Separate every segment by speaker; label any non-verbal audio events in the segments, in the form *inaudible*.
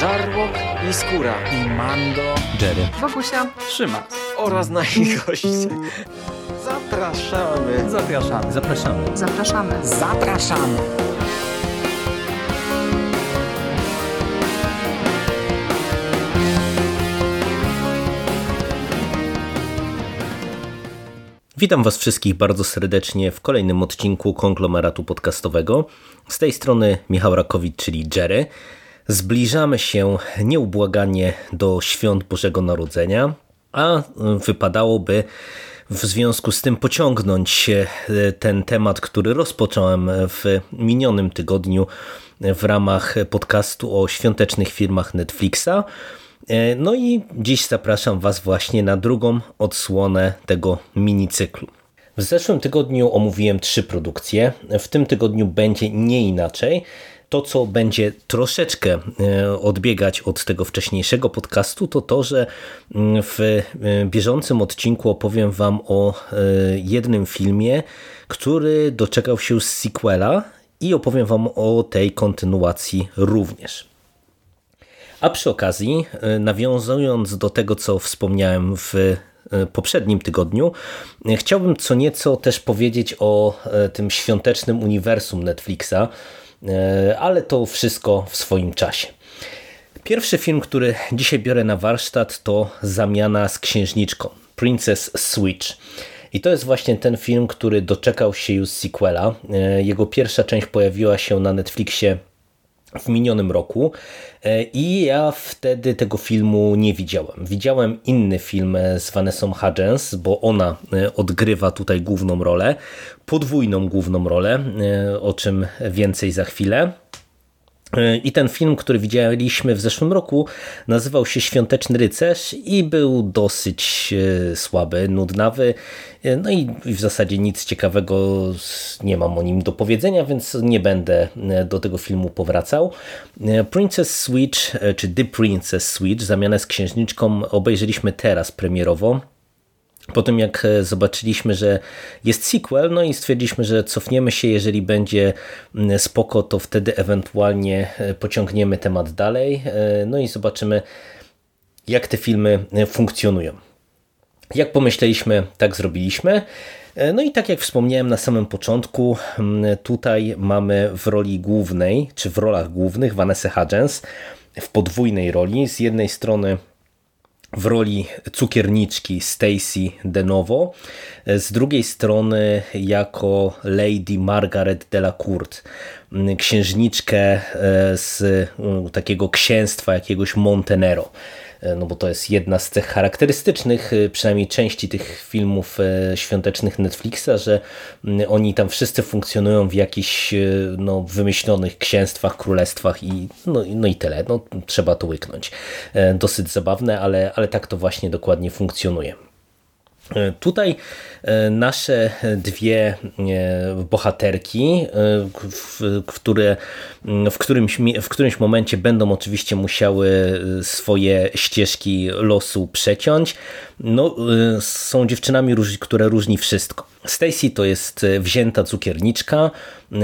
Speaker 1: Żarłok i Skóra
Speaker 2: i Mando,
Speaker 3: Jerry,
Speaker 4: Wokusia,
Speaker 2: Trzyma
Speaker 1: oraz nasi goście. Zapraszamy.
Speaker 2: Zapraszamy.
Speaker 3: Zapraszamy.
Speaker 4: zapraszamy.
Speaker 2: Zapraszamy.
Speaker 3: Witam Was wszystkich bardzo serdecznie w kolejnym odcinku konglomeratu podcastowego. Z tej strony Michał Rakowicz, czyli Jerry. Zbliżamy się nieubłaganie do świąt Bożego Narodzenia, a wypadałoby w związku z tym pociągnąć ten temat, który rozpocząłem w minionym tygodniu w ramach podcastu o świątecznych filmach Netflixa. No i dziś zapraszam Was właśnie na drugą odsłonę tego minicyklu. W zeszłym tygodniu omówiłem trzy produkcje, w tym tygodniu będzie nie inaczej. To, co będzie troszeczkę odbiegać od tego wcześniejszego podcastu, to to, że w bieżącym odcinku opowiem Wam o jednym filmie, który doczekał się z sequela i opowiem Wam o tej kontynuacji również. A przy okazji, nawiązując do tego, co wspomniałem w poprzednim tygodniu, chciałbym co nieco też powiedzieć o tym świątecznym uniwersum Netflixa, ale to wszystko w swoim czasie. Pierwszy film, który dzisiaj biorę na warsztat, to Zamiana z księżniczką Princess Switch. I to jest właśnie ten film, który doczekał się już sequela. Jego pierwsza część pojawiła się na Netflixie w minionym roku i ja wtedy tego filmu nie widziałem. Widziałem inny film z Vanessa Hudgens, bo ona odgrywa tutaj główną rolę, podwójną główną rolę, o czym więcej za chwilę. I ten film, który widzieliśmy w zeszłym roku, nazywał się Świąteczny Rycerz i był dosyć słaby, nudnawy. No i w zasadzie nic ciekawego nie mam o nim do powiedzenia, więc nie będę do tego filmu powracał. Princess Switch, czy The Princess Switch, zamianę z księżniczką, obejrzeliśmy teraz premierowo. Po tym jak zobaczyliśmy, że jest sequel, no i stwierdziliśmy, że cofniemy się, jeżeli będzie spoko, to wtedy ewentualnie pociągniemy temat dalej, no i zobaczymy jak te filmy funkcjonują. Jak pomyśleliśmy, tak zrobiliśmy. No i tak jak wspomniałem na samym początku, tutaj mamy w roli głównej, czy w rolach głównych Vanessa Hudgens w podwójnej roli. Z jednej strony w roli cukierniczki Stacy DeNovo, z drugiej strony jako Lady Margaret Delacourt, księżniczkę z takiego księstwa jakiegoś Montenero no bo to jest jedna z tych charakterystycznych, przynajmniej części tych filmów świątecznych Netflixa, że oni tam wszyscy funkcjonują w jakichś no, wymyślonych księstwach, królestwach i no, no i tyle. No, trzeba to łyknąć. Dosyć zabawne, ale, ale tak to właśnie dokładnie funkcjonuje. Tutaj nasze dwie bohaterki, które w którymś, w którymś momencie będą oczywiście musiały swoje ścieżki losu przeciąć, no, są dziewczynami, które różni wszystko. Stacy to jest wzięta cukierniczka,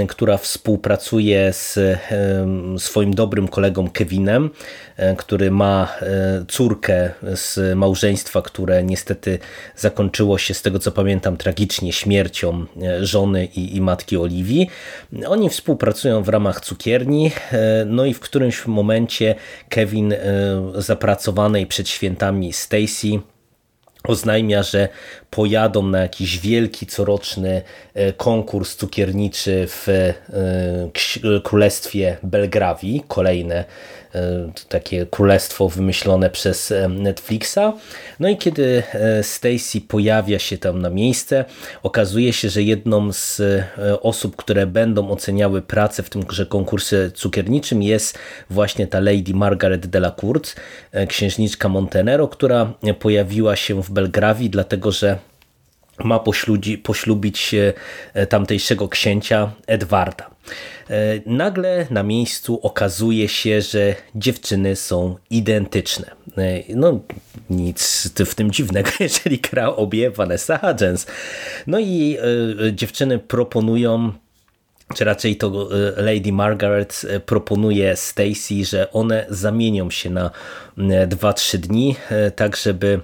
Speaker 3: która współpracuje z swoim dobrym kolegą Kevinem, który ma córkę z małżeństwa, które niestety zakończyło się z tego co pamiętam tragicznie śmiercią żony i, i matki Oliwii. Oni współpracują w ramach cukierni, no i w którymś momencie Kevin zapracowanej przed świętami Stacy oznajmia, że pojadą na jakiś wielki coroczny konkurs cukierniczy w Królestwie Belgrawii, kolejne takie królestwo wymyślone przez Netflixa. No i kiedy Stacy pojawia się tam na miejsce, okazuje się, że jedną z osób, które będą oceniały pracę w tymże konkursie cukierniczym jest właśnie ta Lady Margaret Delacourt, księżniczka Montenero, która pojawiła się w Belgrawii, dlatego że ma poślubi, poślubić tamtejszego księcia Edwarda. Nagle na miejscu okazuje się, że dziewczyny są identyczne. No nic w tym dziwnego, *laughs* jeżeli gra obie Vanessa Hudgens. No i dziewczyny proponują czy raczej to Lady Margaret proponuje Stacy, że one zamienią się na 2-3 dni, tak żeby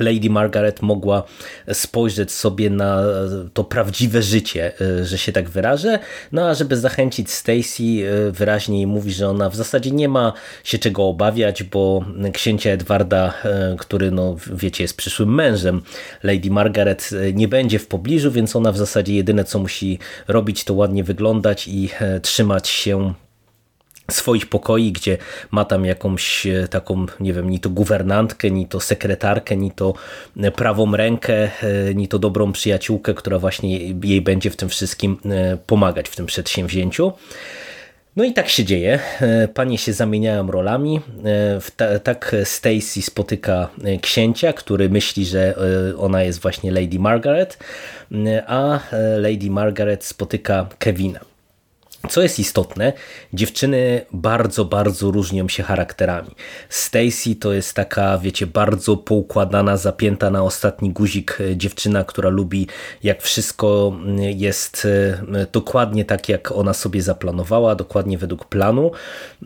Speaker 3: Lady Margaret mogła spojrzeć sobie na to prawdziwe życie, e, że się tak wyrażę, no a żeby zachęcić Stacy e, wyraźniej mówi, że ona w zasadzie nie ma się czego obawiać, bo księcia Edwarda, e, który no wiecie jest przyszłym mężem Lady Margaret nie będzie w pobliżu, więc ona w zasadzie jedyne co musi robić to ładnie wyglądać i trzymać się swoich pokoi, gdzie ma tam jakąś e, taką, nie wiem, ni to guwernantkę, ni to sekretarkę, ni to e, prawą rękę, e, ni to dobrą przyjaciółkę, która właśnie jej będzie w tym wszystkim pomagać w tym przedsięwzięciu. No i tak się dzieje. Panie się zamieniają rolami. Tak Stacy spotyka księcia, który myśli, że ona jest właśnie Lady Margaret, a Lady Margaret spotyka Kevina. Co jest istotne, dziewczyny bardzo, bardzo różnią się charakterami. Stacy to jest taka, wiecie, bardzo poukładana, zapięta na ostatni guzik e, dziewczyna, która lubi, jak wszystko mm, jest e, dokładnie tak, jak ona sobie zaplanowała, dokładnie według planu.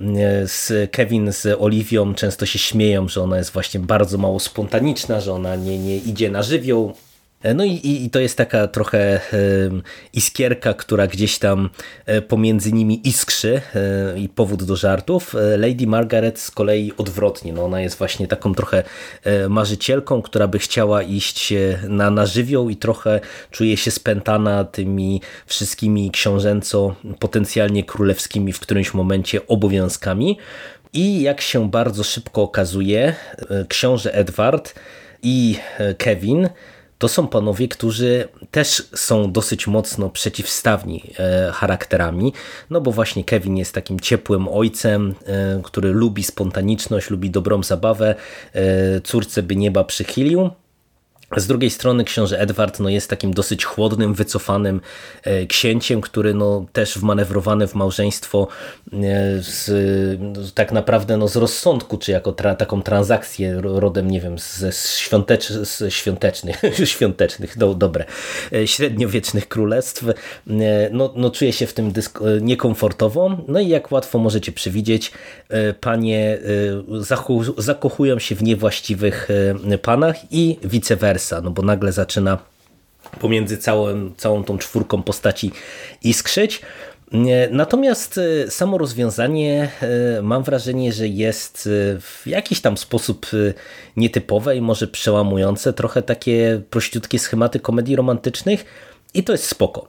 Speaker 3: E, z Kevin z Oliwią często się śmieją, że ona jest właśnie bardzo mało spontaniczna, że ona nie, nie idzie na żywioł, no i, i, to jest taka trochę iskierka, która gdzieś tam e, pomiędzy nimi iskrzy e, i powód do żartów. Lady Margaret z kolei odwrotnie. No ona jest właśnie taką trochę marzycielką, która by chciała iść na, na żywioł i trochę czuje się spętana tymi wszystkimi książęco, potencjalnie królewskimi w którymś momencie obowiązkami. I jak się bardzo szybko okazuje, książę Edward i Kevin to są panowie, którzy też są dosyć mocno przeciwstawni e, charakterami, no bo właśnie Kevin jest takim ciepłym ojcem, e, który lubi spontaniczność, lubi dobrą zabawę, e, córce by nieba przychylił, z drugiej strony książę Edward no, jest takim dosyć chłodnym, wycofanym e, księciem, który no, też wmanewrowany w małżeństwo e, z, tak naprawdę no, z rozsądku, czy jako tra taką transakcję rodem, nie wiem, ze świątecz z świątecznych, *laughs* świątecznych, do, dobre, e, średniowiecznych królestw, no, no, czuje się w tym niekomfortowo. No i jak łatwo możecie przewidzieć, panie zakochują się w niewłaściwych panach i vice versa no bo nagle zaczyna pomiędzy całym, całą tą czwórką postaci iskrzyć. Natomiast e, samo rozwiązanie e, mam wrażenie, że jest e, w jakiś tam sposób nietypowe i może przełamujące, trochę takie prościutkie schematy komedii romantycznych i to jest spoko.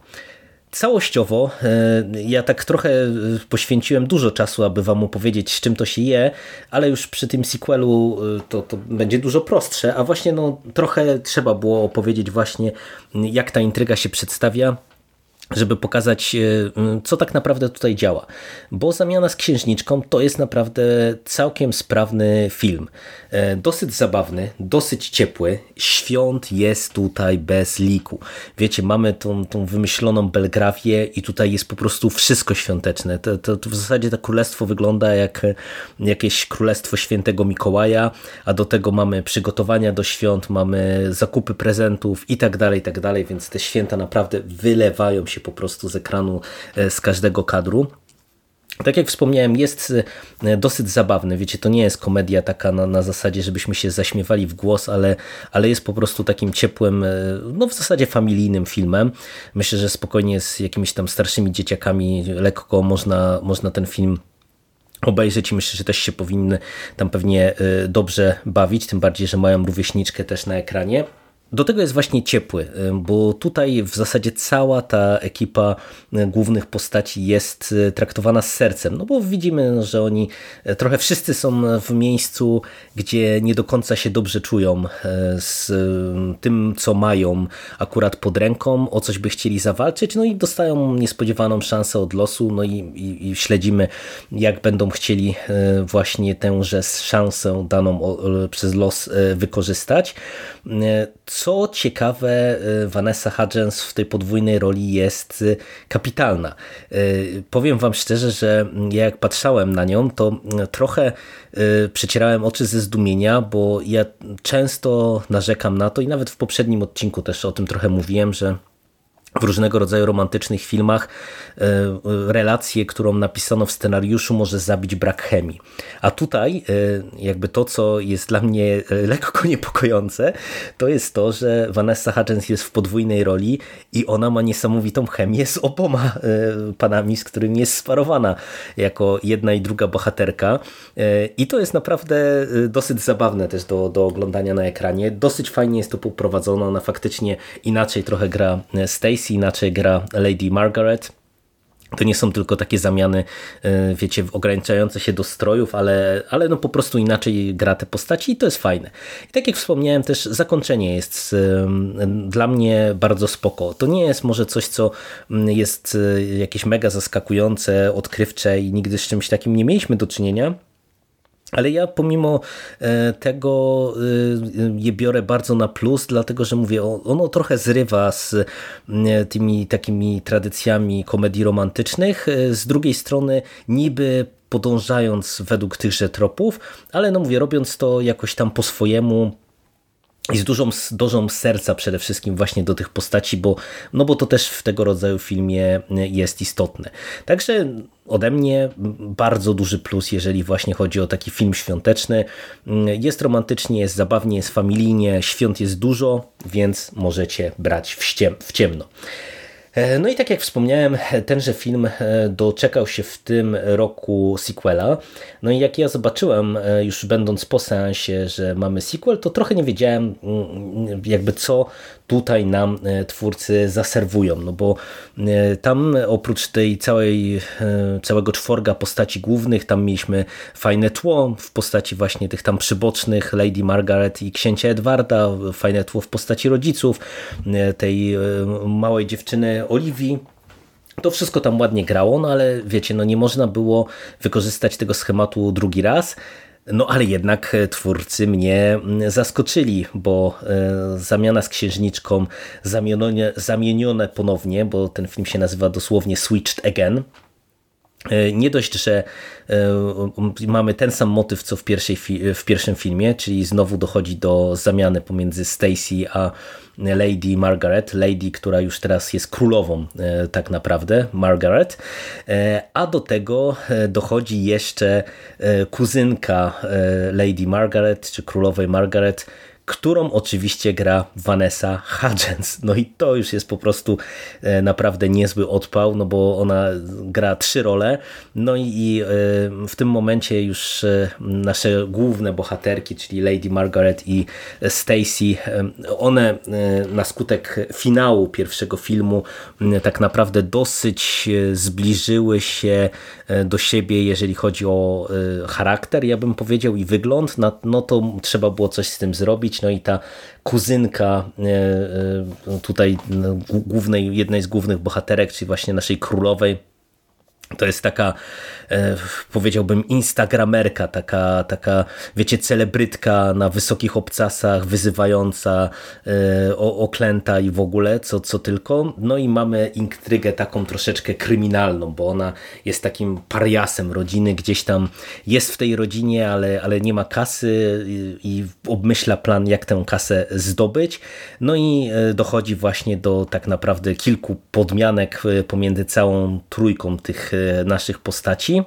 Speaker 3: Całościowo e, ja tak trochę e, poświęciłem dużo czasu, aby wam opowiedzieć, z czym to się je, ale już przy tym sequelu e, to, to będzie dużo prostsze, a właśnie no, trochę trzeba było opowiedzieć właśnie, jak ta intryga się przedstawia żeby pokazać, e, co tak naprawdę tutaj działa. Bo zamiana z księżniczką to jest naprawdę całkiem sprawny film. E, dosyć zabawny, dosyć ciepły. Świąt jest tutaj bez liku. Wiecie, mamy tą, tą wymyśloną Belgrawię i tutaj jest po prostu wszystko świąteczne. To, to, to w zasadzie to królestwo wygląda jak jakieś królestwo świętego Mikołaja, a do tego mamy przygotowania do świąt, mamy zakupy prezentów i tak dalej, i tak dalej, więc te święta naprawdę wylewają się się po prostu z ekranu e, z każdego kadru. Tak jak wspomniałem, jest e, dosyć zabawny. Wiecie, to nie jest komedia taka na, na zasadzie, żebyśmy się zaśmiewali w głos, ale, ale jest po prostu takim ciepłym, e, no w zasadzie familijnym filmem. Myślę, że spokojnie z jakimiś tam starszymi dzieciakami lekko można, można ten film obejrzeć i myślę, że też się powinny tam pewnie dobrze bawić, tym bardziej, że mają rówieśniczkę też na ekranie. Do tego jest właśnie ciepły, y, bo tutaj w zasadzie cała ta ekipa y, głównych postaci jest y, traktowana z sercem, no bo widzimy, że oni trochę wszyscy są w miejscu, gdzie nie do końca się dobrze czują z tym, co mają akurat pod ręką, o coś by chcieli zawalczyć, no i dostają niespodziewaną szansę od losu, no i, i, i śledzimy, jak będą chcieli właśnie tęże szansę daną przez los wykorzystać. Co ciekawe, y, Vanessa Hudgens w tej podwójnej roli jest y, kapitalna. Y, powiem wam szczerze, że ja jak patrzałem na nią, to trochę przecierałem oczy ze zdumienia, bo ja często narzekam na to i nawet w poprzednim odcinku też o tym trochę mówiłem, że w różnego rodzaju romantycznych filmach e, relację, którą napisano w scenariuszu może zabić brak chemii. A tutaj e, jakby to, co jest dla mnie e, lekko niepokojące, to jest to, że Vanessa Hudgens jest w podwójnej roli i ona ma niesamowitą chemię z oboma panami, z którymi jest sparowana jako jedna i druga bohaterka. I to jest naprawdę dosyć zabawne też do, do oglądania na ekranie. Dosyć fajnie jest to poprowadzone. Ona faktycznie inaczej trochę gra Stacy inaczej gra Lady Margaret. To nie są tylko takie zamiany, e, wiecie, ograniczające się do strojów, ale, ale no po prostu inaczej gra te postaci i to jest fajne. I tak jak wspomniałem, też zakończenie jest dla mnie bardzo spoko. To nie jest może coś, co mm, jest e, jakieś mega zaskakujące, odkrywcze i nigdy z czymś takim nie mieliśmy do czynienia, ale ja pomimo e, tego e, je biorę bardzo na plus, dlatego że mówię, ono trochę zrywa z tymi takimi tradycjami komedii romantycznych. E, z drugiej strony niby podążając według tychże tropów, ale no mówię, robiąc to jakoś tam po swojemu, i z dużą dozą serca przede wszystkim właśnie do tych postaci, bo, no bo to też w tego rodzaju filmie jest istotne. Także ode mnie bardzo duży plus, jeżeli właśnie chodzi o taki film świąteczny. Jest romantycznie, jest zabawnie, jest familijnie, świąt jest dużo, więc możecie brać w ciemno. E, no i tak jak wspomniałem, tenże film e, doczekał się w tym roku sequela. No i jak ja zobaczyłem, e, już będąc po seansie, że mamy sequel, to trochę nie wiedziałem mm, jakby co tutaj nam twórcy zaserwują, no bo tam oprócz tej całej, całego czworga postaci głównych, tam mieliśmy fajne tło w postaci właśnie tych tam przybocznych Lady Margaret i księcia Edwarda, fajne tło w postaci rodziców, tej małej dziewczyny Oliwii. To wszystko tam ładnie grało, no ale wiecie, no nie można było wykorzystać tego schematu drugi raz. No ale jednak twórcy mnie zaskoczyli, bo e, zamiana z księżniczką zamienione, zamienione ponownie, bo ten film się nazywa dosłownie Switched Again. E, nie dość, że e, mamy ten sam motyw co w, pierwszej, w pierwszym filmie, czyli znowu dochodzi do zamiany pomiędzy Stacy a Lady Margaret, Lady, która już teraz jest królową e, tak naprawdę, Margaret, a do tego dochodzi jeszcze kuzynka Lady Margaret, czy królowej Margaret, którą oczywiście gra Vanessa Hudgens. No i to już jest po prostu e, naprawdę niezły odpał, no bo ona gra trzy role, no i e, w tym momencie już e, nasze główne bohaterki, czyli Lady Margaret i Stacy, one na skutek finału pierwszego filmu tak naprawdę dosyć zbliżyły się do siebie, jeżeli chodzi o charakter, ja bym powiedział, i wygląd, no to trzeba było coś z tym zrobić, no i ta kuzynka e, e, tutaj no, głównej, jednej z głównych bohaterek, czyli właśnie naszej królowej, to jest taka, e, powiedziałbym, instagramerka, taka, taka, wiecie, celebrytka na wysokich obcasach, wyzywająca, e, oklęta i w ogóle, co, co tylko. No i mamy intrygę taką troszeczkę kryminalną, bo ona jest takim pariasem rodziny, gdzieś tam jest w tej rodzinie, ale, ale nie ma kasy i, i obmyśla plan, jak tę kasę zdobyć. No i e, dochodzi właśnie do tak naprawdę kilku podmianek pomiędzy całą trójką tych naszych postaci.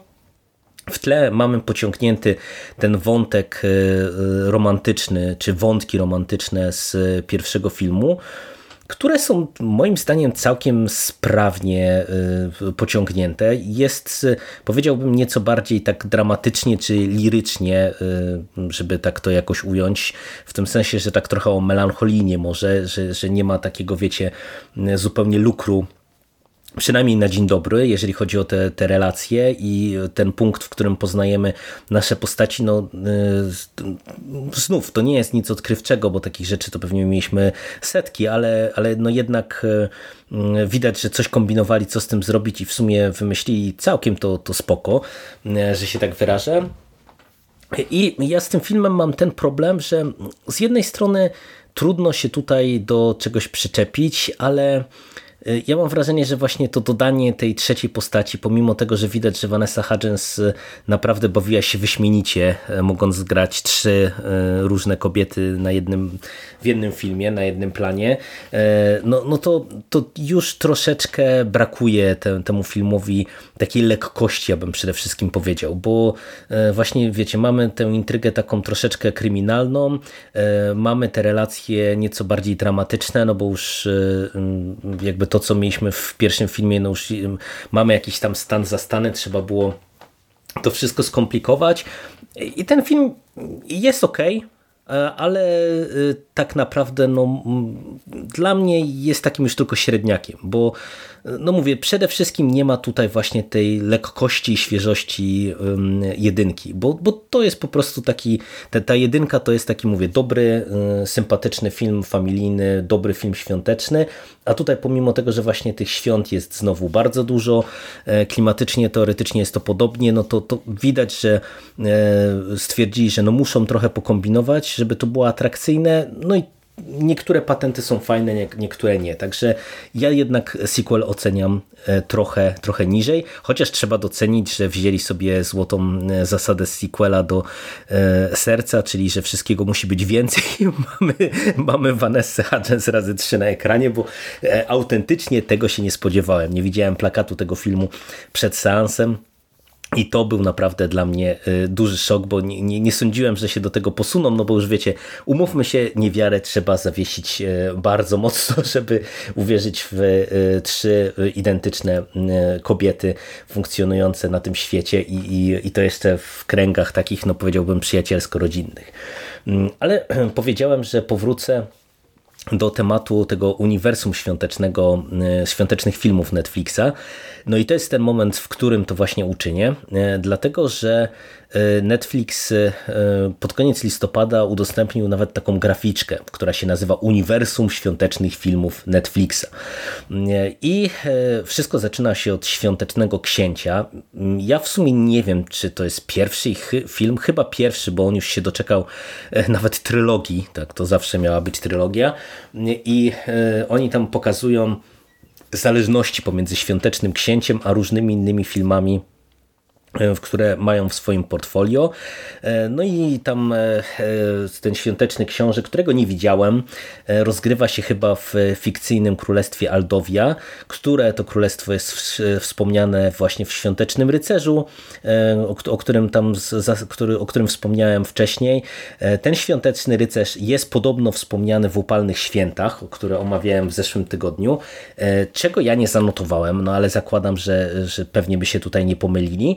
Speaker 3: W tle mamy pociągnięty ten wątek e, romantyczny, czy wątki romantyczne z pierwszego filmu, które są moim zdaniem całkiem sprawnie pociągnięte. Jest, powiedziałbym, nieco bardziej tak dramatycznie czy lirycznie, żeby tak to jakoś ująć, w tym sensie, że tak trochę o melancholijnie może, że, że nie ma takiego, wiecie, zupełnie lukru przynajmniej na dzień dobry, jeżeli chodzi o te, te relacje i ten punkt, w którym poznajemy nasze postaci, no y, znów to nie jest nic odkrywczego, bo takich rzeczy to pewnie mieliśmy setki, ale, ale no jednak y, widać, że coś kombinowali, co z tym zrobić i w sumie wymyślili całkiem to, to spoko, y, że się tak wyrażę. I ja z tym filmem mam ten problem, że z jednej strony trudno się tutaj do czegoś przyczepić, ale ja mam wrażenie, że właśnie to dodanie tej trzeciej postaci, pomimo tego, że widać, że Vanessa Hudgens y, naprawdę bawiła się wyśmienicie, y, mogąc grać trzy różne kobiety na jednym, w jednym filmie, na jednym planie, no, no to, to już troszeczkę brakuje te, temu filmowi takiej lekkości, ja bym przede wszystkim powiedział, bo właśnie wiecie, mamy tę intrygę taką troszeczkę kryminalną, mamy te relacje nieco bardziej dramatyczne, no bo już jakby to, co mieliśmy w pierwszym filmie, no już mamy jakiś tam stan zastany, trzeba było to wszystko skomplikować. I ten film jest ok, ale y, tak naprawdę no, dla mnie jest takim już tylko średniakiem, bo no mówię, przede wszystkim nie ma tutaj właśnie tej lekkości i świeżości jedynki, bo, bo to jest po prostu taki, ta, ta jedynka to jest taki, mówię, dobry, y, sympatyczny film familijny, dobry film świąteczny, a tutaj pomimo tego, że właśnie tych świąt jest znowu bardzo dużo, e, klimatycznie, teoretycznie jest to podobnie, no to, to widać, że e, stwierdzili, że no muszą trochę pokombinować, żeby to było atrakcyjne, no i niektóre patenty są fajne, niektóre nie. Także ja jednak sequel oceniam e, trochę, trochę niżej, chociaż trzeba docenić, że wzięli sobie złotą e, zasadę sequela do e, serca, czyli że wszystkiego musi być więcej. *laughs* mamy, mamy Vanessa Hudgens razy trzy na ekranie, bo autentycznie tego się nie spodziewałem. Nie widziałem plakatu tego filmu przed seansem. I to był naprawdę dla mnie y, duży szok, bo nie, nie, nie, sądziłem, że się do tego posuną, no bo już wiecie, umówmy się, niewiarę trzeba zawiesić y, bardzo mocno, *laughs* żeby uwierzyć w y, trzy identyczne kobiety funkcjonujące na tym świecie i, i, i to jeszcze w kręgach takich, no powiedziałbym, przyjacielsko-rodzinnych. Mm, ale *clears throat* powiedziałem, że powrócę do tematu tego uniwersum świątecznego, świątecznych filmów Netflixa. No i to jest ten moment, w którym to właśnie uczynię, e, dlatego że e, Netflix e, pod koniec listopada udostępnił nawet taką graficzkę, która się nazywa Uniwersum Świątecznych Filmów Netflixa. I wszystko zaczyna się od Świątecznego Księcia. Ja w sumie nie wiem, czy to jest pierwszy film, chyba pierwszy, bo on już się doczekał nawet trylogii, tak, to zawsze miała być trylogia i oni tam pokazują zależności pomiędzy Świątecznym Księciem a różnymi innymi filmami E, które mają w swoim portfolio. E, no i tam e, ten świąteczny książę, którego nie widziałem, rozgrywa się chyba w fikcyjnym królestwie Aldowia, które to królestwo jest wspomniane właśnie w Świątecznym Rycerzu, o którym tam, o którym wspomniałem wcześniej. Ten Świąteczny Rycerz jest podobno wspomniany w upalnych świętach, które omawiałem w zeszłym tygodniu, czego ja nie zanotowałem, no ale zakładam, że, że pewnie by się tutaj nie pomylili.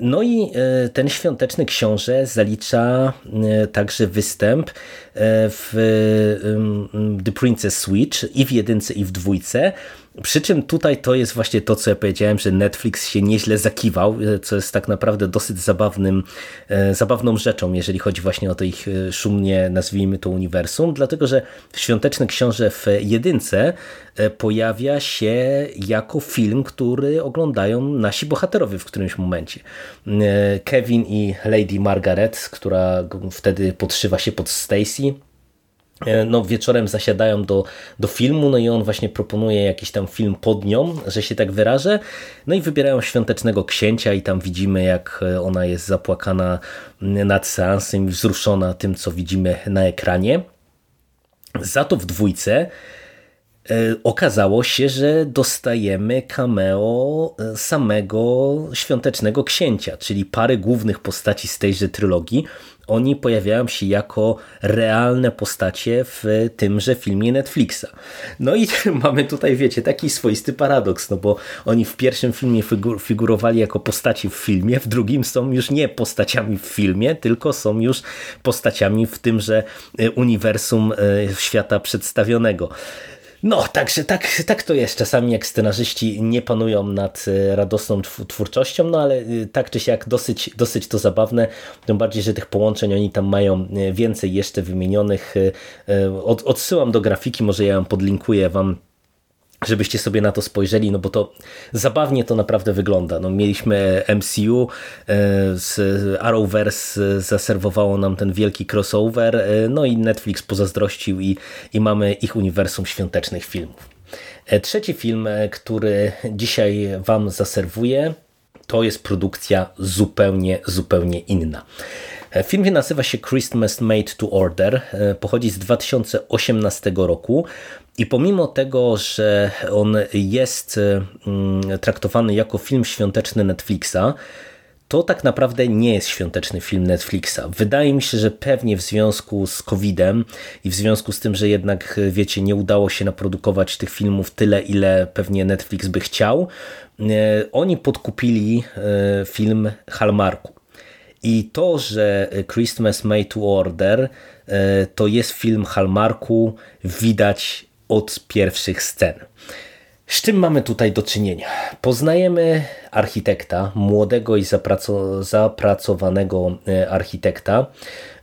Speaker 3: No i e, ten świąteczny książę zalicza e, także występ e, w The Princess Switch i w jedynce i w dwójce. Przy czym tutaj to jest właśnie to, co ja powiedziałem, że Netflix się nieźle zakiwał, co jest tak naprawdę dosyć zabawnym, zabawną rzeczą, jeżeli chodzi właśnie o to ich szumnie, nazwijmy to uniwersum, dlatego że Świąteczny Książę w jedynce pojawia się jako film, który oglądają nasi bohaterowie w którymś momencie. Kevin i Lady Margaret, która wtedy podszywa się pod Stacy, E, no, wieczorem zasiadają do, do filmu, no i on właśnie proponuje jakiś tam film pod nią, że się tak wyrażę, no i wybierają Świątecznego Księcia i tam widzimy jak e, ona jest zapłakana nad seansem i wzruszona tym, co widzimy na ekranie. Za to w dwójce e, okazało się, że dostajemy cameo samego Świątecznego Księcia, czyli pary głównych postaci z tejże trylogii, oni pojawiają się jako realne postacie w tymże filmie Netflixa. No i *laughs* mamy tutaj, wiecie, taki swoisty paradoks, no bo oni w pierwszym filmie figur figurowali jako postaci w filmie, w drugim są już nie postaciami w filmie, tylko są już postaciami w tymże e, uniwersum e, świata przedstawionego. No, także tak, tak to jest. Czasami jak scenarzyści nie panują nad e, radosną twórczością, no ale e, tak czy siak dosyć, dosyć to zabawne. Tym bardziej, że tych połączeń oni tam mają e, więcej jeszcze wymienionych. Od, odsyłam do grafiki, może ja ją podlinkuję wam żebyście sobie na to spojrzeli, no bo to zabawnie to naprawdę wygląda. No, mieliśmy MCU, e, z Arrowverse zaserwowało nam ten wielki crossover, e, no i Netflix pozazdrościł i, i mamy ich uniwersum świątecznych filmów. Trzeci film, który dzisiaj Wam zaserwuję, to jest produkcja zupełnie, zupełnie inna. Film nazywa się Christmas Made to Order, pochodzi z 2018 roku i pomimo tego, że on jest mm, traktowany jako film świąteczny Netflixa, to tak naprawdę nie jest świąteczny film Netflixa. Wydaje mi się, że pewnie w związku z COVID-em i w związku z tym, że jednak, wiecie, nie udało się naprodukować tych filmów tyle, ile pewnie Netflix by chciał, e, oni podkupili e, film Hallmarku. I to, że Christmas Made to Order e, to jest film Hallmarku, widać od pierwszych scen. Z czym mamy tutaj do czynienia? Poznajemy architekta, młodego i zapracowanego e, architekta,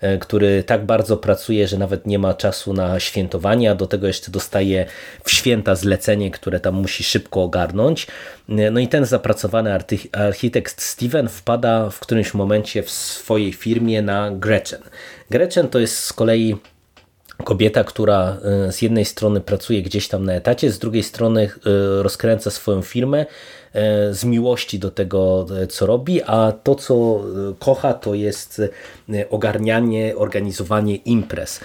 Speaker 3: e, który tak bardzo pracuje, że nawet nie ma czasu na świętowania, do tego jeszcze dostaje w święta zlecenie, które tam musi szybko ogarnąć. E, no i ten zapracowany architekt Steven wpada w którymś momencie w swojej firmie na Gretchen. Gretchen to jest z kolei kobieta, która e, z jednej strony pracuje gdzieś tam na etacie, z drugiej strony e, rozkręca swoją firmę z miłości do tego, e, co robi, a to, co e, kocha, to jest ogarnianie, organizowanie imprez.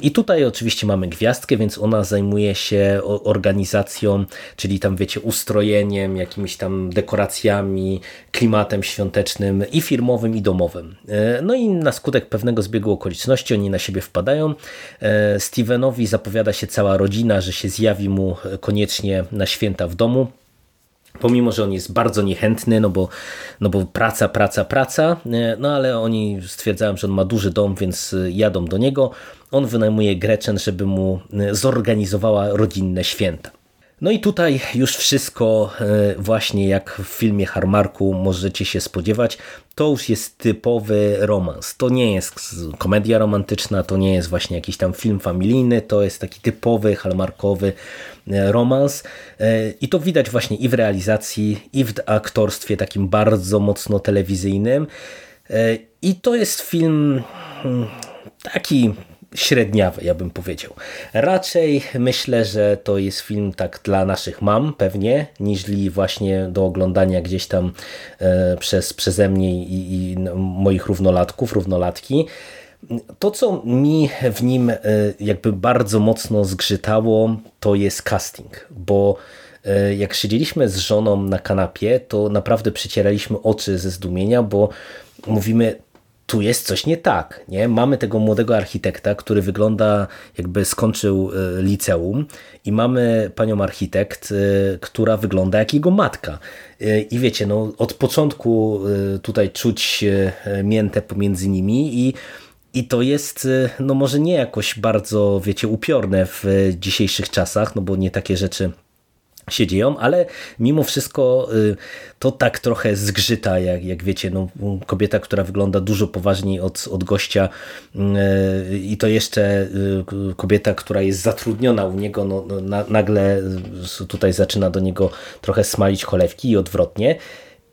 Speaker 3: I tutaj oczywiście mamy gwiazdkę, więc ona zajmuje się organizacją, czyli tam wiecie, ustrojeniem, jakimiś tam dekoracjami, klimatem świątecznym i firmowym, i domowym. No i na skutek pewnego zbiegu okoliczności oni na siebie wpadają. Stevenowi zapowiada się cała rodzina, że się zjawi mu koniecznie na święta w domu pomimo, że on jest bardzo niechętny, no bo, no bo praca, praca, praca, e, no ale oni stwierdzają, że on ma duży dom, więc e, jadą do niego. On wynajmuje Gretchen, żeby mu e, zorganizowała rodzinne święta. No i tutaj już wszystko właśnie jak w filmie Harmarku możecie się spodziewać. To już jest typowy romans. To nie jest komedia romantyczna, to nie jest właśnie jakiś tam film familijny, to jest taki typowy, halmarkowy E, romans e, i to widać właśnie i w realizacji, i w aktorstwie takim bardzo mocno telewizyjnym. E, I to jest film hmm, taki średniawy, ja bym powiedział. Raczej myślę, że to jest film tak dla naszych mam pewnie, niżli właśnie do oglądania gdzieś tam przez, przeze mnie i, i moich równolatków, równolatki. To, co mi w nim e, jakby bardzo mocno zgrzytało, to jest casting, bo e, jak siedzieliśmy z żoną na kanapie, to naprawdę przecieraliśmy oczy ze zdumienia, bo mówimy, tu jest coś nie tak. Nie? Mamy tego młodego architekta, który wygląda jakby skończył e, liceum i mamy panią architekt, która wygląda jak jego matka. I wiecie, no, od początku tutaj czuć miętę pomiędzy nimi i i to jest, no może nie jakoś bardzo, wiecie, upiorne w dzisiejszych czasach, no bo nie takie rzeczy się dzieją, ale mimo wszystko y, to tak trochę zgrzyta, jak, jak wiecie, no, kobieta, która wygląda dużo poważniej od, od gościa y, i to jeszcze kobieta, która jest zatrudniona u niego, no, no nagle tutaj zaczyna do niego trochę smalić cholewki i odwrotnie.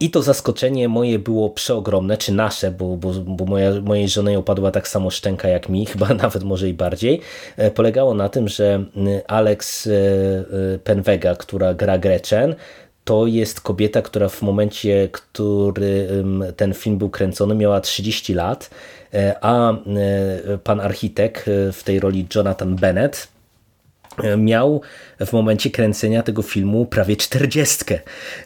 Speaker 3: I to zaskoczenie moje było przeogromne, czy nasze, bo, bo, bo moja, mojej żonie opadła tak samo szczęka jak mi, *laughs* chyba nawet może i bardziej. E, polegało na tym, że Alex e, e, Penvega, która gra Gretchen, to jest kobieta, która w momencie, który ten film był kręcony, miała 30 lat, a pan architekt w tej roli Jonathan Bennett miał w momencie kręcenia tego filmu prawie czterdziestkę,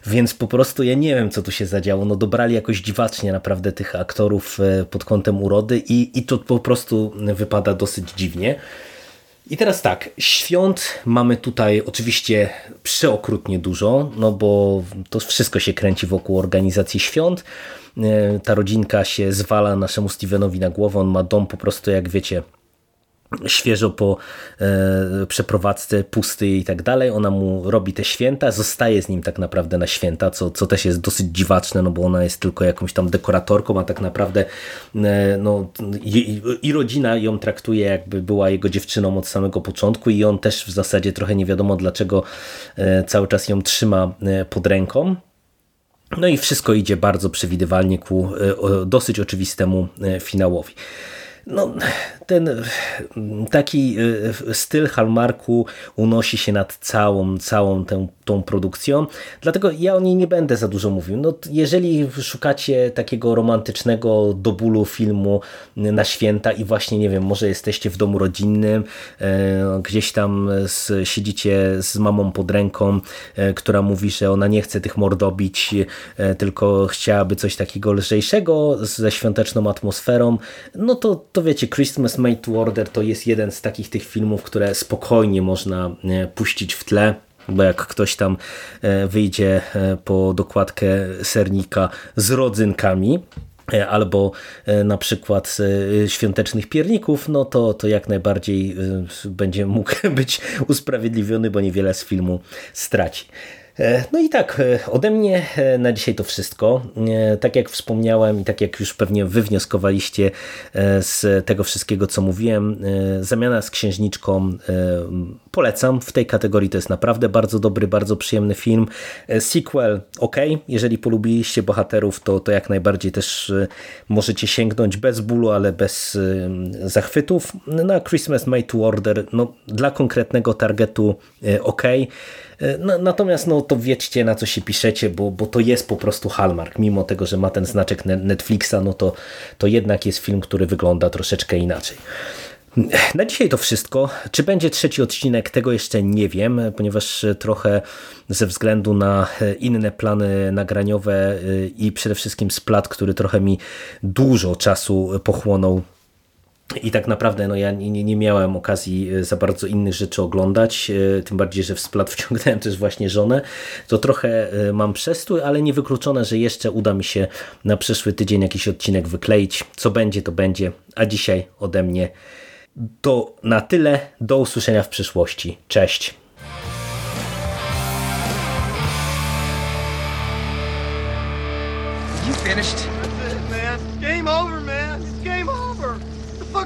Speaker 3: więc po prostu ja nie wiem, co tu się zadziało. No dobrali jakoś dziwacznie naprawdę tych aktorów e, pod kątem urody i, i to po prostu wypada dosyć dziwnie. I teraz tak, świąt mamy tutaj oczywiście przeokrutnie dużo, no bo to wszystko się kręci wokół organizacji świąt. E, ta rodzinka się zwala naszemu Stevenowi na głowę, on ma dom po prostu jak wiecie świeżo po e, przeprowadzce pusty i tak dalej. Ona mu robi te święta, zostaje z nim tak naprawdę na święta, co, co też jest dosyć dziwaczne, no bo ona jest tylko jakąś tam dekoratorką, a tak naprawdę e, no, i, i, rodzina ją traktuje jakby była jego dziewczyną od samego początku i on też w zasadzie trochę nie wiadomo dlaczego e, cały czas ją trzyma e, pod ręką. No i wszystko idzie bardzo przewidywalnie ku e, dosyć oczywistemu e, finałowi. No, ten taki y, styl Hallmarku unosi się nad całą, całą tę, tą produkcją, dlatego ja o niej nie będę za dużo mówił. No, jeżeli szukacie takiego romantycznego do bólu filmu na święta i właśnie, nie wiem, może jesteście w domu rodzinnym, e, gdzieś tam z, siedzicie z mamą pod ręką, e, która mówi, że ona nie chce tych mordobić, e, tylko chciałaby coś takiego lżejszego ze świąteczną atmosferą, no to, to wiecie, Christmas Made to Order to jest jeden z takich tych filmów, które spokojnie można e, puścić w tle bo jak ktoś tam e, wyjdzie e, po dokładkę sernika z rodzynkami, albo na przykład świątecznych pierników, no to, to jak najbardziej będzie mógł *laughs* być usprawiedliwiony, bo niewiele z filmu straci. E, no i tak, e, ode mnie e, na dzisiaj to wszystko. Tak jak wspomniałem i tak jak już pewnie wywnioskowaliście z tego wszystkiego, co mówiłem, zamiana z księżniczką polecam. W tej kategorii to jest naprawdę bardzo dobry, bardzo przyjemny film. Sequel ok, jeżeli polubiliście bohaterów, to, to jak najbardziej też możecie sięgnąć bez bólu, ale bez zachwytów. Na Christmas Made to Order, no, dla konkretnego targetu ok. Natomiast no, to wiedzcie na co się piszecie, bo, bo to jest po prostu Hallmark. Mimo tego, że ma ten znaczek Netflixa, no to, to jednak jest film, który wygląda troszeczkę inaczej. Na dzisiaj to wszystko. Czy będzie trzeci odcinek, tego jeszcze nie wiem, ponieważ trochę ze względu na inne plany nagraniowe i przede wszystkim splat, który trochę mi dużo czasu pochłonął i tak naprawdę no ja nie, nie miałem okazji e, za bardzo innych rzeczy oglądać, e, tym bardziej, że w splat *laughs* wciągnąłem też właśnie żonę. To trochę e, mam przestój, ale niewykluczone, że jeszcze uda mi się na przyszły tydzień jakiś odcinek wykleić. Co będzie, to będzie. A dzisiaj ode mnie to na tyle. Do usłyszenia w przyszłości. Cześć.